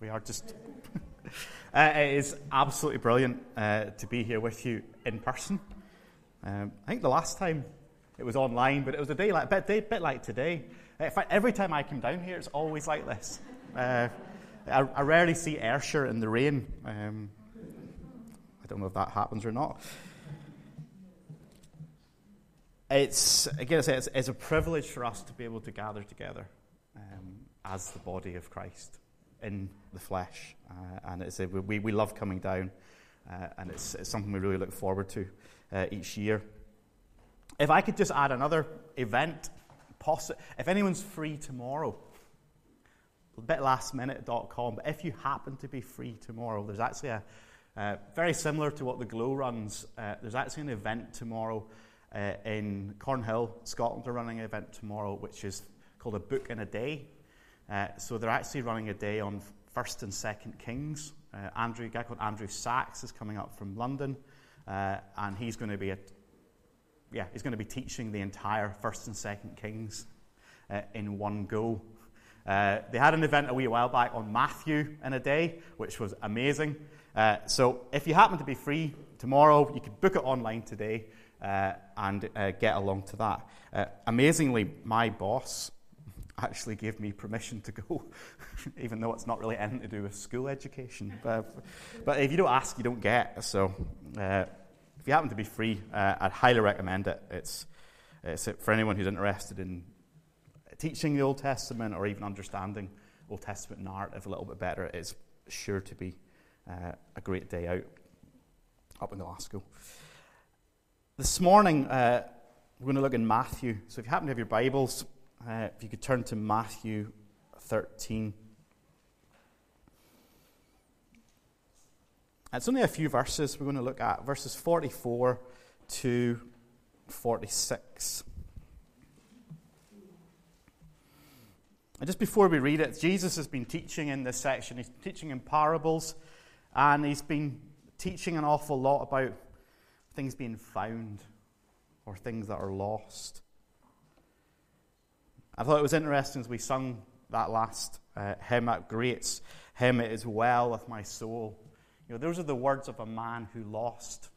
We are just. uh, it is absolutely brilliant uh, to be here with you in person. Um, I think the last time it was online, but it was a day like a bit, day, bit like today. In fact, every time I come down here, it's always like this. Uh, I, I, rarely see Ayrshire in the rain. Um, I don't know if that happens or not. It's again, it's, it's a privilege for us to be able to gather together um, as the body of Christ in the flesh. Uh, and it's a, we, we love coming down, uh, and it's, it's, something we really look forward to uh, each year. If I could just add another event, possi- if anyone's free tomorrow, a bit lastminute.com, but if you happen to be free tomorrow, there's actually a, uh, very similar to what the Glow runs, uh, there's actually an event tomorrow uh, in Cornhill, Scotland, are running an event tomorrow which is called a book in a day. Uh, so they're actually running a day on First and Second Kings. Uh, Andrew, a guy called Andrew Sachs is coming up from London, uh, and he's going to be a, yeah, he's going to be teaching the entire First and Second Kings uh, in one go. Uh, they had an event a wee while back on Matthew in a day, which was amazing. Uh, so if you happen to be free tomorrow, you can book it online today and get along to that. amazingly, my boss actually gave me permission to go, even though it's not really anything to do with school education. But, but if you don't ask, you don't get. So uh, if you happen to be free, uh, I'd highly recommend it. It's, it's for anyone who's interested in teaching the Old Testament or even understanding Old Testament narrative a little bit better. It's sure to be uh, a great day out up in Glasgow. This morning, uh, we're going to look in Matthew. So if you happen to have your Bibles, uh, if you could turn to Matthew 13. It's only a few verses we're going to look at, verses 44 to 46. And just before we read it, Jesus has been teaching in this section. He's teaching in parables, and he's been teaching an awful lot about things being found or things that are lost. I thought it was interesting as we sung that last uh, hymn at Greats, hymn, It is well with my soul. You know, those are the words of a man who lost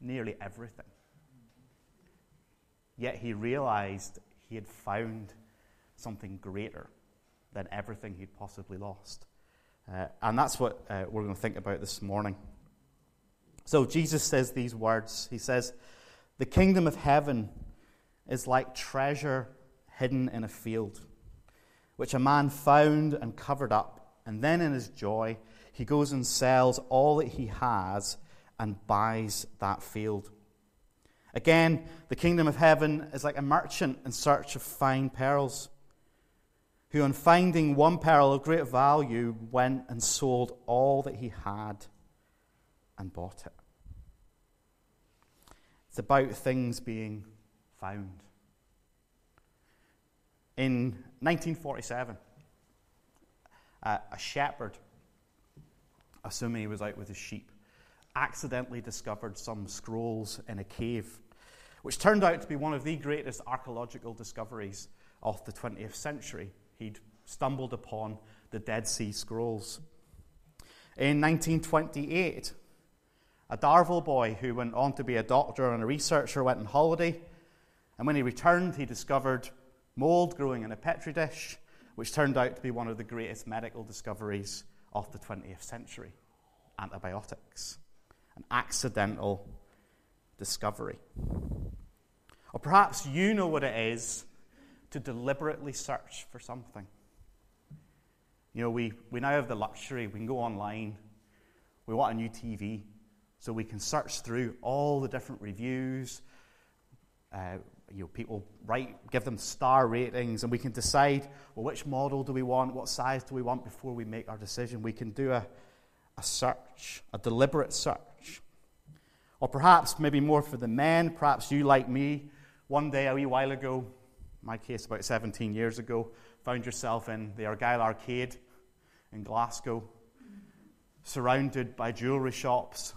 nearly everything. Yet he realized he had found something greater than everything he'd possibly lost. Uh, and that's what uh, we're going to think about this morning. So Jesus says these words He says, The kingdom of heaven is like treasure hidden in a field, which a man found and covered up. And then in his joy, he goes and sells all that he has and buys that field. Again, the kingdom of heaven is like a merchant in search of fine pearls, who, on finding one pearl of great value, went and sold all that he had and bought it. It's about things being found in 1947, uh, a shepherd, assuming he was out with his sheep, accidentally discovered some scrolls in a cave, which turned out to be one of the greatest archaeological discoveries of the 20th century. He'd stumbled upon the Dead Sea Scrolls. In 1928, a Darvel boy who went on to be a doctor and a researcher went on holiday, and when he returned, he discovered mold growing in a petri dish, which turned out to be one of the greatest medical discoveries of the 20th century antibiotics. An accidental discovery. Or perhaps you know what it is to deliberately search for something. You know, we, we now have the luxury, we can go online, we want a new TV, so we can search through all the different reviews, uh, you know, people write, give them star ratings, and we can decide, well, which model do we want, what size do we want before we make our decision. We can do a, a search, a deliberate search. Or perhaps, maybe more for the men, perhaps you, like me, one day a wee while ago, my case about 17 years ago, found yourself in the Argyll Arcade in Glasgow, surrounded by jewellery shops,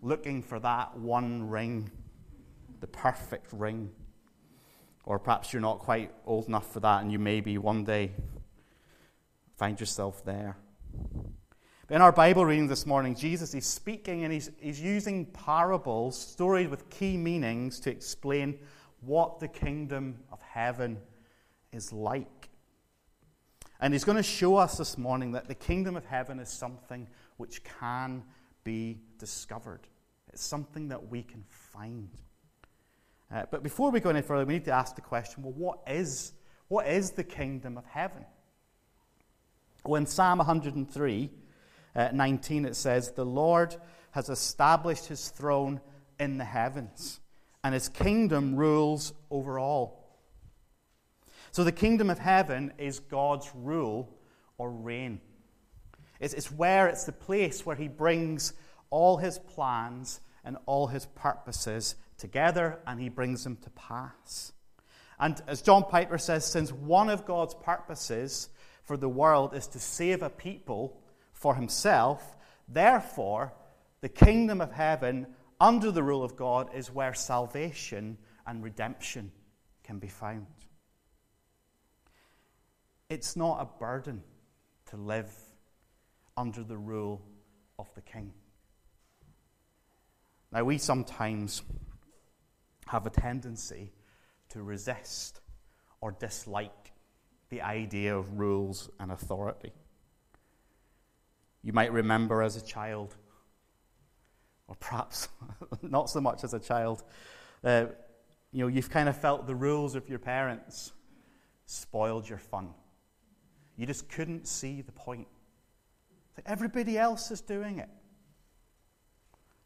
looking for that one ring the perfect ring. Or perhaps you're not quite old enough for that and you maybe one day find yourself there. But In our Bible reading this morning, Jesus is speaking and he's, he's using parables, stories with key meanings, to explain what the kingdom of heaven is like. And he's going to show us this morning that the kingdom of heaven is something which can be discovered. It's something that we can find. Uh, but before we go any further, we need to ask the question well, what is, what is the kingdom of heaven? Well, in Psalm 103, uh, 19, it says, The Lord has established his throne in the heavens, and his kingdom rules over all. So the kingdom of heaven is God's rule or reign. It's, it's where, it's the place where he brings all his plans and all his purposes together and he brings them to pass. And as John Piper says, since one of God's purposes for the world is to save a people for himself, therefore, the kingdom of heaven under the rule of God is where salvation and redemption can be found. It's not a burden to live under the rule of the king. Now, we sometimes have a tendency to resist or dislike the idea of rules and authority. You might remember as a child, or perhaps not so much as a child, uh, you know, you've kind of felt the rules of your parents spoiled your fun. You just couldn't see the point. That everybody else is doing it,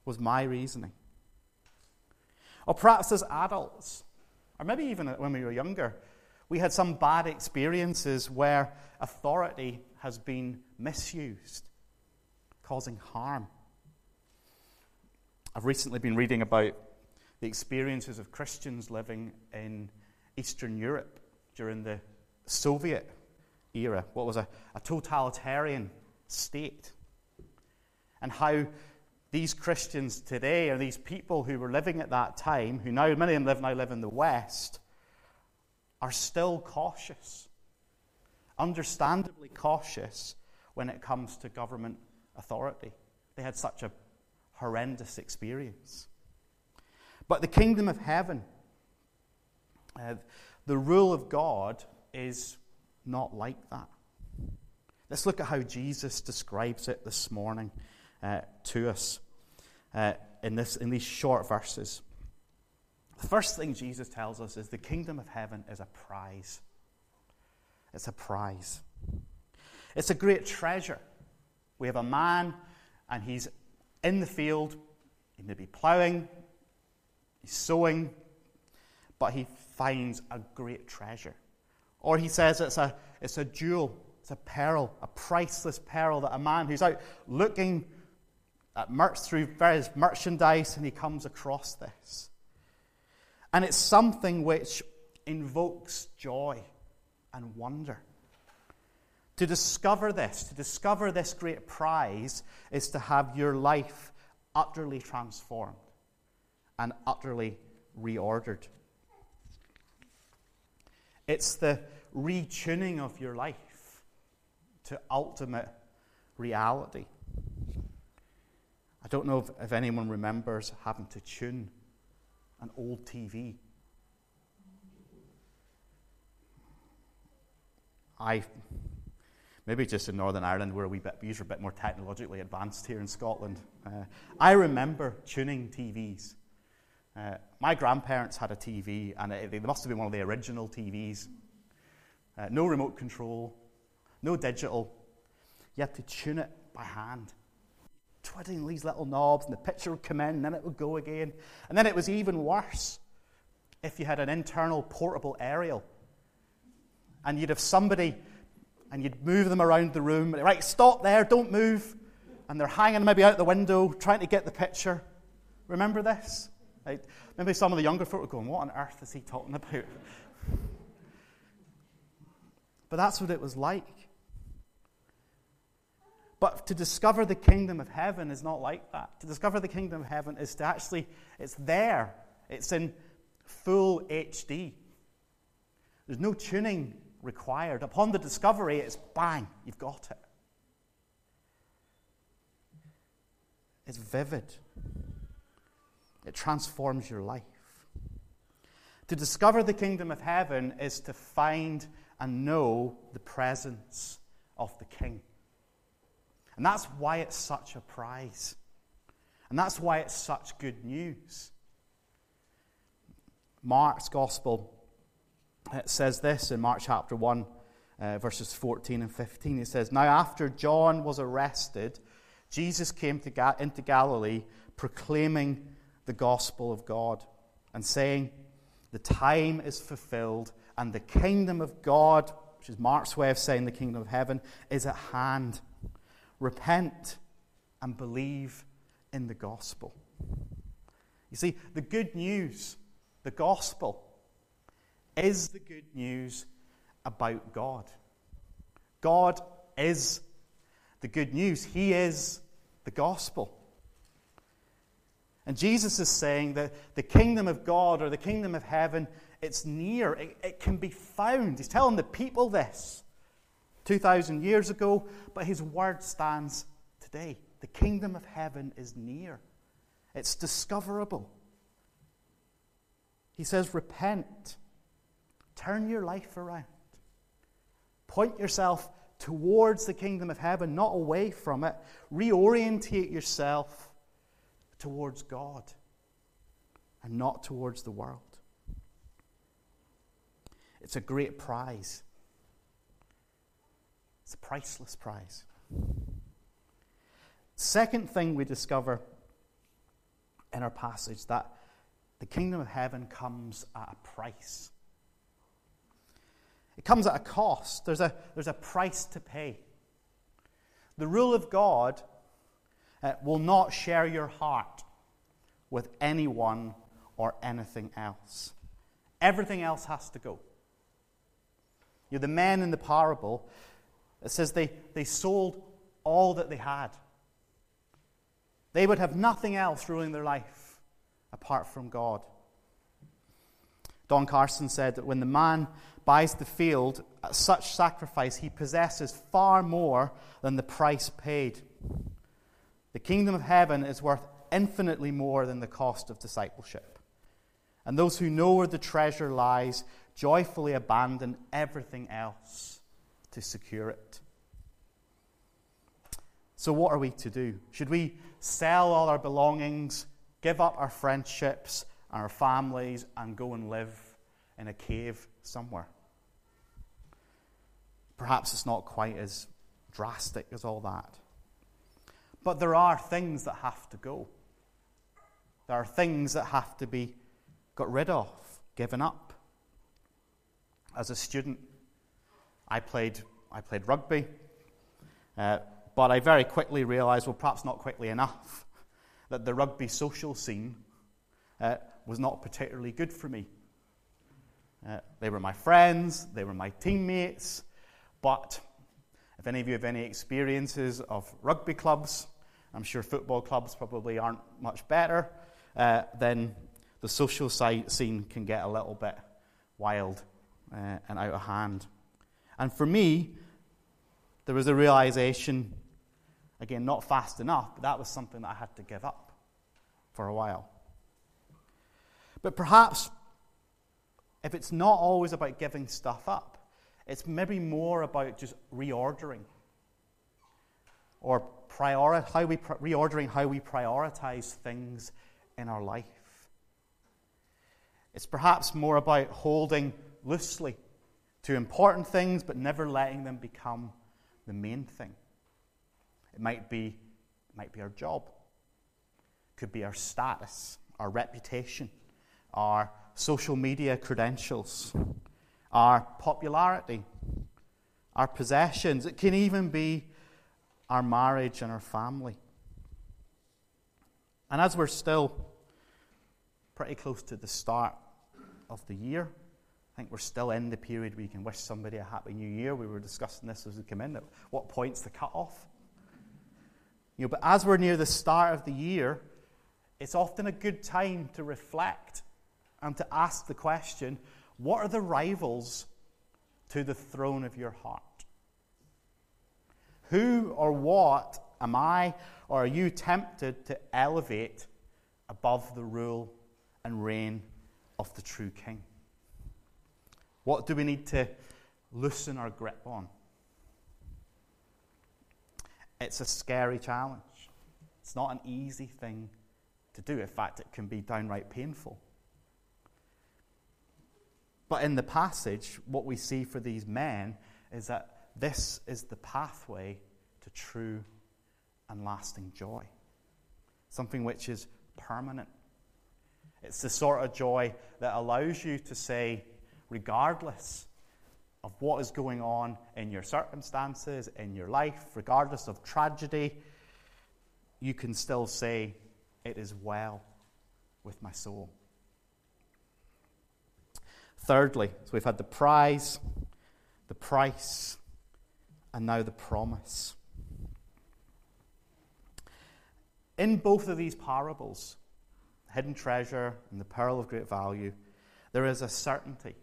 was my reasoning. Or perhaps as adults, or maybe even when we were younger, we had some bad experiences where authority has been misused, causing harm. I've recently been reading about the experiences of Christians living in Eastern Europe during the Soviet era, what was a, a totalitarian state, and how these Christians today, or these people who were living at that time, who now, many of them live, now live in the West, are still cautious, understandably cautious when it comes to government authority. They had such a horrendous experience. But the kingdom of heaven, uh, the rule of God, is not like that. Let's look at how Jesus describes it this morning uh, to us uh, in, this, in these short verses. The first thing Jesus tells us is the kingdom of heaven is a prize. It's a prize. It's a great treasure. We have a man, and he's in the field. He may be ploughing, he's sowing, but he finds a great treasure. Or he says it's a, it's a jewel, it's a pearl, a priceless pearl that a man who's out looking at mer- through various merchandise and he comes across this. And it's something which invokes joy and wonder. To discover this, to discover this great prize, is to have your life utterly transformed and utterly reordered. It's the retuning of your life to ultimate reality. I don't know if, if anyone remembers having to tune an old TV. I maybe just in Northern Ireland where we bit, are a bit more technologically advanced here in Scotland. Uh, I remember tuning TVs. Uh, my grandparents had a TV, and it, it must have been one of the original TVs. Uh, no remote control, no digital. You had to tune it by hand, twiddling these little knobs, and the picture would come in, and then it would go again. And then it was even worse if you had an internal portable aerial, and you'd have somebody, and you'd move them around the room. Right, stop there, don't move. And they're hanging maybe out the window, trying to get the picture. Remember this? Maybe some of the younger folk are going, What on earth is he talking about? But that's what it was like. But to discover the kingdom of heaven is not like that. To discover the kingdom of heaven is to actually, it's there. It's in full HD. There's no tuning required. Upon the discovery, it's bang, you've got it. It's vivid. It transforms your life. To discover the kingdom of heaven is to find and know the presence of the King. And that's why it's such a prize. And that's why it's such good news. Mark's gospel says this in Mark chapter 1, uh, verses 14 and 15. It says, Now after John was arrested, Jesus came Ga- into Galilee proclaiming the gospel of God and saying, The time is fulfilled and the kingdom of God, which is Mark's way of saying the kingdom of heaven, is at hand. Repent and believe in the gospel. You see, the good news, the gospel, is the good news about God. God is the good news, He is the gospel. And Jesus is saying that the kingdom of God or the kingdom of heaven, it's near, it, it can be found. He's telling the people this 2,000 years ago, but his word stands today. The kingdom of heaven is near, it's discoverable. He says, Repent, turn your life around, point yourself towards the kingdom of heaven, not away from it. Reorientate yourself towards God and not towards the world. It's a great prize. It's a priceless prize. Second thing we discover in our passage that the kingdom of heaven comes at a price. It comes at a cost. There's a, there's a price to pay. The rule of God uh, will not share your heart with anyone or anything else. Everything else has to go. You're the men in the parable, it says they, they sold all that they had. They would have nothing else ruling their life apart from God. Don Carson said that when the man buys the field at such sacrifice, he possesses far more than the price paid. The kingdom of heaven is worth infinitely more than the cost of discipleship. And those who know where the treasure lies joyfully abandon everything else to secure it. So, what are we to do? Should we sell all our belongings, give up our friendships our families, and go and live in a cave somewhere? Perhaps it's not quite as drastic as all that. But there are things that have to go. There are things that have to be got rid of, given up. As a student, I played, I played rugby, uh, but I very quickly realized, well, perhaps not quickly enough, that the rugby social scene uh, was not particularly good for me. Uh, they were my friends, they were my teammates, but if any of you have any experiences of rugby clubs, I'm sure football clubs probably aren't much better, uh, then the social scene can get a little bit wild uh, and out of hand. And for me, there was a realization, again, not fast enough, but that was something that I had to give up for a while. But perhaps if it's not always about giving stuff up, it's maybe more about just reordering or priori- how we reordering how we prioritize things in our life. It's perhaps more about holding loosely to important things but never letting them become the main thing. It might be, it might be our job, it could be our status, our reputation, our social media credentials, our popularity, our possessions. It can even be our marriage and our family. And as we're still pretty close to the start of the year, I think we're still in the period where you can wish somebody a happy new year. We were discussing this as we came in. At what point's the cut off? You know, but as we're near the start of the year, it's often a good time to reflect and to ask the question what are the rivals to the throne of your heart? Who or what Am I or are you tempted to elevate above the rule and reign of the true King? What do we need to loosen our grip on? It's a scary challenge. It's not an easy thing to do. In fact, it can be downright painful. But in the passage, what we see for these men is that this is the pathway to true and lasting joy. Something which is permanent. It's the sort of joy that allows you to say, regardless of what is going on in your circumstances, in your life, regardless of tragedy, you can still say, It is well with my soul. Thirdly, so we've had the prize, the price, and now the promise. In both of these parables, hidden treasure and the pearl of great value, there is a certainty.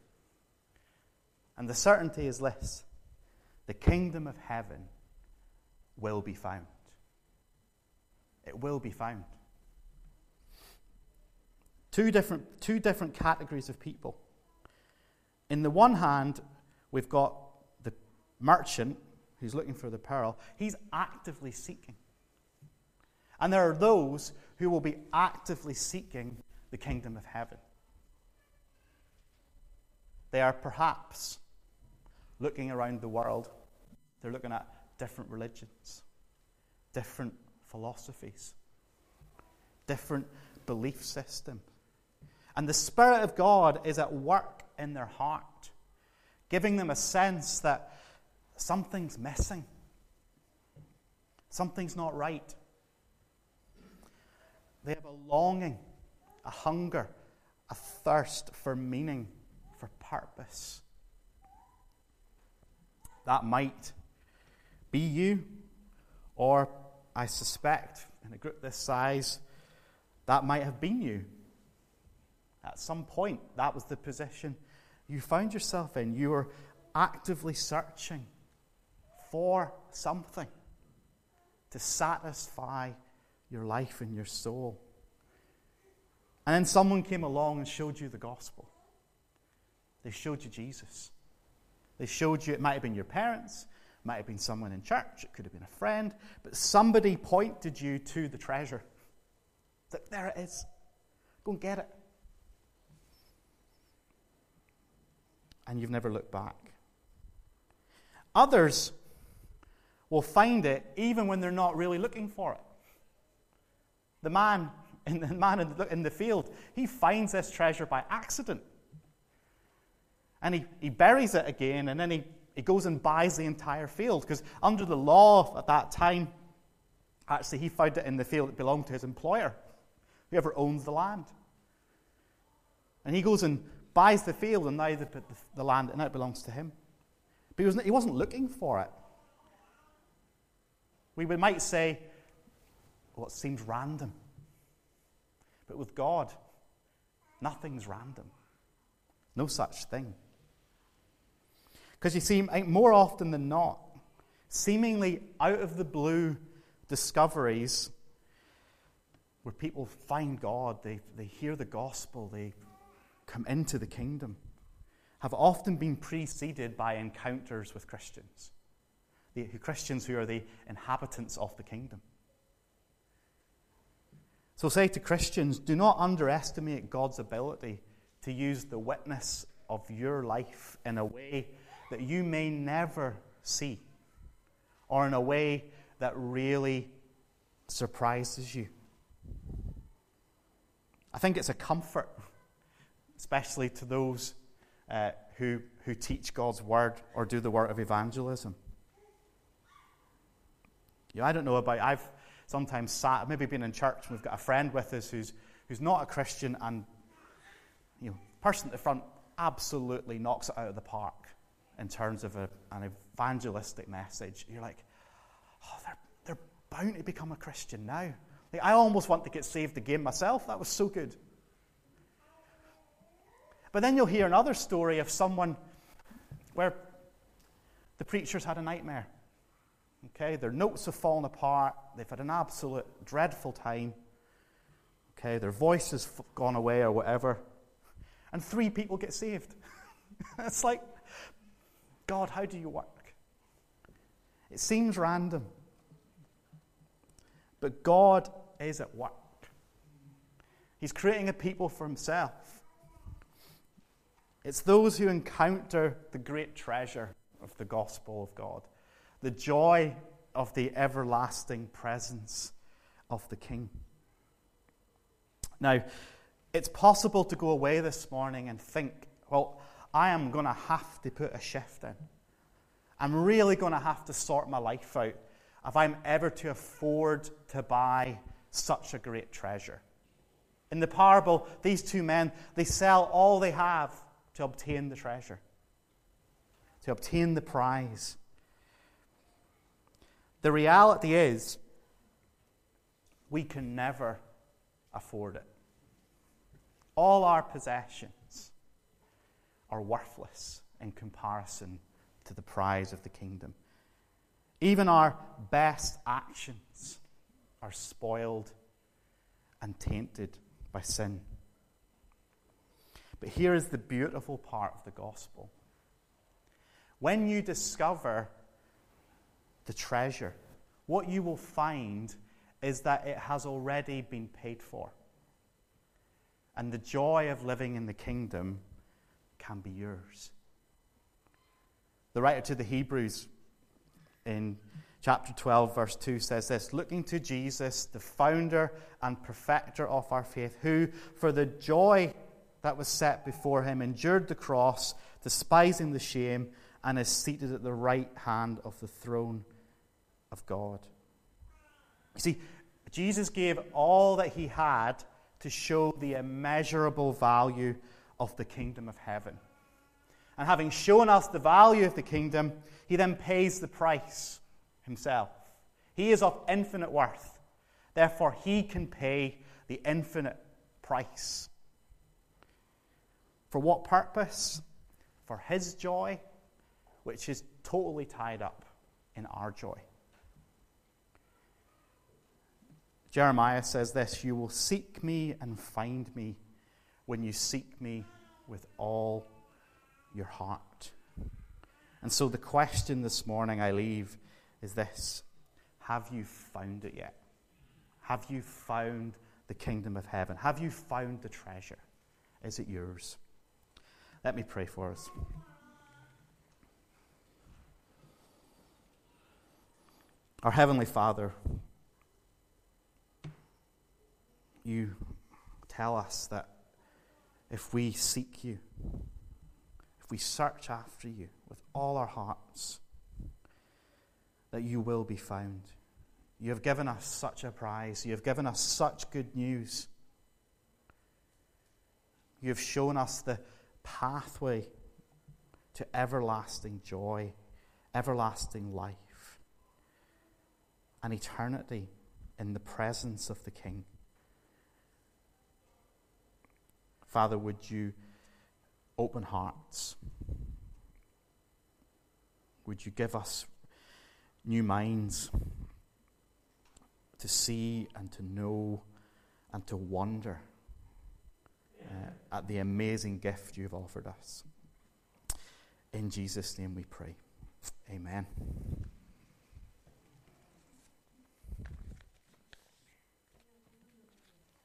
And the certainty is this the kingdom of heaven will be found. It will be found. Two different, two different categories of people. In the one hand, we've got the merchant who's looking for the pearl. He's actively seeking. And there are those who will be actively seeking the kingdom of heaven. They are perhaps looking around the world, they're looking at different religions, different philosophies, different belief systems. And the Spirit of God is at work in their heart, giving them a sense that something's missing, something's not right. They have a longing, a hunger, a thirst for meaning, for purpose. That might be you, or I suspect in a group this size, that might have been you. At some point, that was the position you found yourself in. You were actively searching for something to satisfy your life and your soul. And then someone came along and showed you the gospel. They showed you Jesus. They showed you, it might have been your parents, it might have been someone in church, it could have been a friend, but somebody pointed you to the treasure. It's there it is. Go and get it. And you've never looked back. Others will find it even when they're not really looking for it. The man in the man in the, in the field, he finds this treasure by accident. And he, he buries it again, and then he, he goes and buys the entire field. Because under the law at that time, actually, he found it in the field that belonged to his employer, whoever owns the land. And he goes and buys the field, and now the, the, the land and now it belongs to him. But he wasn't, he wasn't looking for it. We might say, well, it seems random. But with God, nothing's random. No such thing. Because you see, eh, more often than not, seemingly out of the blue discoveries where people find God, they, they hear the gospel, they come into the kingdom, have often been preceded by encounters with Christians. The Christians who are the inhabitants of the kingdom. So say to Christians, do not underestimate God's ability to use the witness of your life in a way that you may never see, or in a way that really surprises you. I think it's a comfort, especially to those uh, who, who teach God's word or do the work of evangelism. You know, I don't know about, I've sometimes sat, maybe been in church, and we've got a friend with us who's, who's not a Christian, and, you know, person at the front absolutely knocks it out of the park in terms of a, an evangelistic message. You're like, oh, they're, they're bound to become a Christian now. Like, I almost want to get saved again myself. That was so good. But then you'll hear another story of someone where the preacher's had a nightmare Okay, their notes have fallen apart. They've had an absolute dreadful time. Okay, their voice has gone away or whatever. And three people get saved. it's like, God, how do you work? It seems random. But God is at work. He's creating a people for himself. It's those who encounter the great treasure of the gospel of God, the joy of the everlasting presence of the King. Now, it's possible to go away this morning and think, well, I am going to have to put a shift in. I'm really going to have to sort my life out if I'm ever to afford to buy such a great treasure. In the parable, these two men, they sell all they have to obtain the treasure, to obtain the prize. The reality is, we can never afford it. All our possessions are worthless in comparison to the prize of the kingdom. Even our best actions are spoiled and tainted by sin. But here is the beautiful part of the gospel. When you discover the treasure, what you will find is that it has already been paid for. And the joy of living in the kingdom can be yours. The writer to the Hebrews in chapter 12, verse 2 says this Looking to Jesus, the founder and perfecter of our faith, who, for the joy that was set before him, endured the cross, despising the shame, and is seated at the right hand of the throne of God. You see, Jesus gave all that he had to show the immeasurable value of the kingdom of heaven. And having shown us the value of the kingdom, he then pays the price himself. He is of infinite worth. Therefore, he can pay the infinite price. For what purpose? For his joy, which is totally tied up in our joy. Jeremiah says this You will seek me and find me when you seek me with all your heart. And so the question this morning I leave is this Have you found it yet? Have you found the kingdom of heaven? Have you found the treasure? Is it yours? Let me pray for us. Our Heavenly Father, you tell us that if we seek you, if we search after you with all our hearts, that you will be found. You have given us such a prize. You have given us such good news. You have shown us the pathway to everlasting joy, everlasting life, and eternity in the presence of the King. Father, would you open hearts? Would you give us new minds to see and to know and to wonder uh, at the amazing gift you've offered us? In Jesus' name we pray. Amen.